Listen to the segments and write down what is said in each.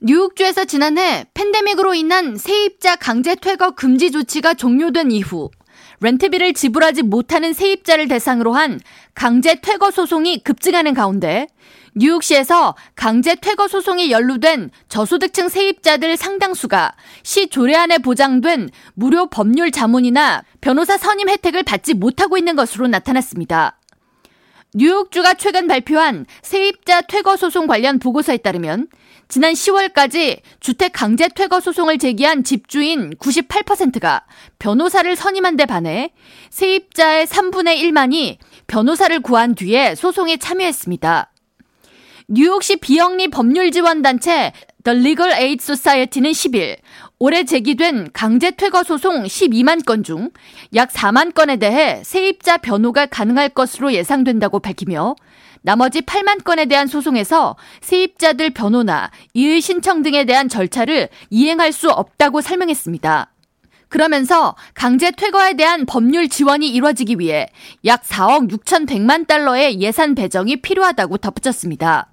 뉴욕주에서 지난해 팬데믹으로 인한 세입자 강제 퇴거 금지 조치가 종료된 이후 렌트비를 지불하지 못하는 세입자를 대상으로 한 강제 퇴거 소송이 급증하는 가운데 뉴욕시에서 강제 퇴거 소송이 연루된 저소득층 세입자들 상당수가 시 조례안에 보장된 무료 법률 자문이나 변호사 선임 혜택을 받지 못하고 있는 것으로 나타났습니다. 뉴욕주가 최근 발표한 세입자 퇴거 소송 관련 보고서에 따르면 지난 10월까지 주택 강제 퇴거 소송을 제기한 집주인 98%가 변호사를 선임한 데 반해 세입자의 3분의 1만이 변호사를 구한 뒤에 소송에 참여했습니다. 뉴욕시 비영리 법률 지원 단체 The Legal Aid Society는 10일 올해 제기된 강제 퇴거 소송 12만 건 중 약 4만 건에 대해 세입자 변호가 가능할 것으로 예상된다고 밝히며 나머지 8만 건에 대한 소송에서 세입자들 변호나 이의 신청 등에 대한 절차를 이행할 수 없다고 설명했습니다. 그러면서 강제 퇴거에 대한 법률 지원이 이뤄지기 위해 약 4억 6,100만 달러의 예산 배정이 필요하다고 덧붙였습니다.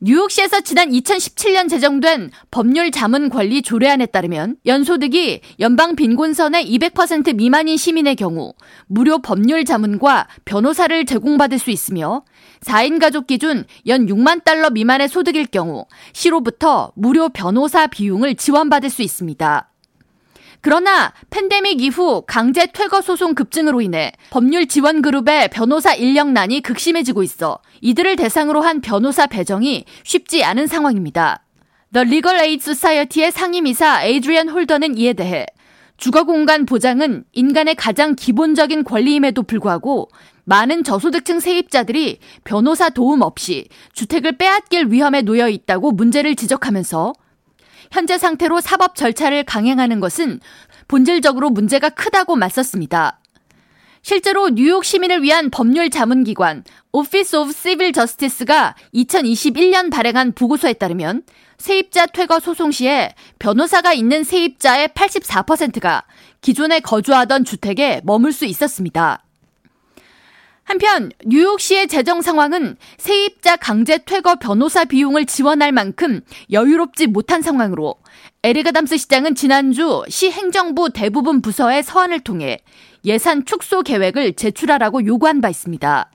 뉴욕시에서 지난 2017년 제정된 법률 자문 관리 조례안에 따르면 연소득이 연방 빈곤선의 200% 미만인 시민의 경우 무료 법률 자문과 변호사를 제공받을 수 있으며 4인 가족 기준 연 6만 달러 미만의 소득일 경우 시로부터 무료 변호사 비용을 지원받을 수 있습니다. 그러나 팬데믹 이후 강제 퇴거 소송 급증으로 인해 법률 지원 그룹의 변호사 인력난이 극심해지고 있어 이들을 대상으로 한 변호사 배정이 쉽지 않은 상황입니다. The Legal Aid Society의 상임이사 에이드리안 홀더는 이에 대해 주거 공간 보장은 인간의 가장 기본적인 권리임에도 불구하고 많은 저소득층 세입자들이 변호사 도움 없이 주택을 빼앗길 위험에 놓여 있다고 문제를 지적하면서 현재 상태로 사법 절차를 강행하는 것은 본질적으로 문제가 크다고 맞섰습니다. 실제로 뉴욕 시민을 위한 법률 자문기관 Office of Civil Justice가 2021년 발행한 보고서에 따르면 세입자 퇴거 소송 시에 변호사가 있는 세입자의 84%가 기존에 거주하던 주택에 머물 수 있었습니다. 한편 뉴욕시의 재정 상황은 세입자 강제 퇴거 변호사 비용을 지원할 만큼 여유롭지 못한 상황으로 에리가담스 시장은 지난주 시 행정부 대부분 부서의 서한을 통해 예산 축소 계획을 제출하라고 요구한 바 있습니다.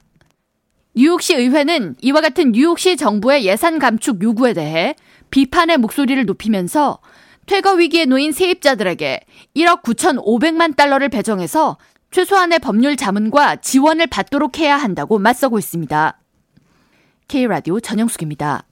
뉴욕시 의회는 이와 같은 뉴욕시 정부의 예산 감축 요구에 대해 비판의 목소리를 높이면서 퇴거 위기에 놓인 세입자들에게 1억 9,500만 달러를 배정해서 최소한의 법률 자문과 지원을 받도록 해야 한다고 맞서고 있습니다. K라디오 전영숙입니다.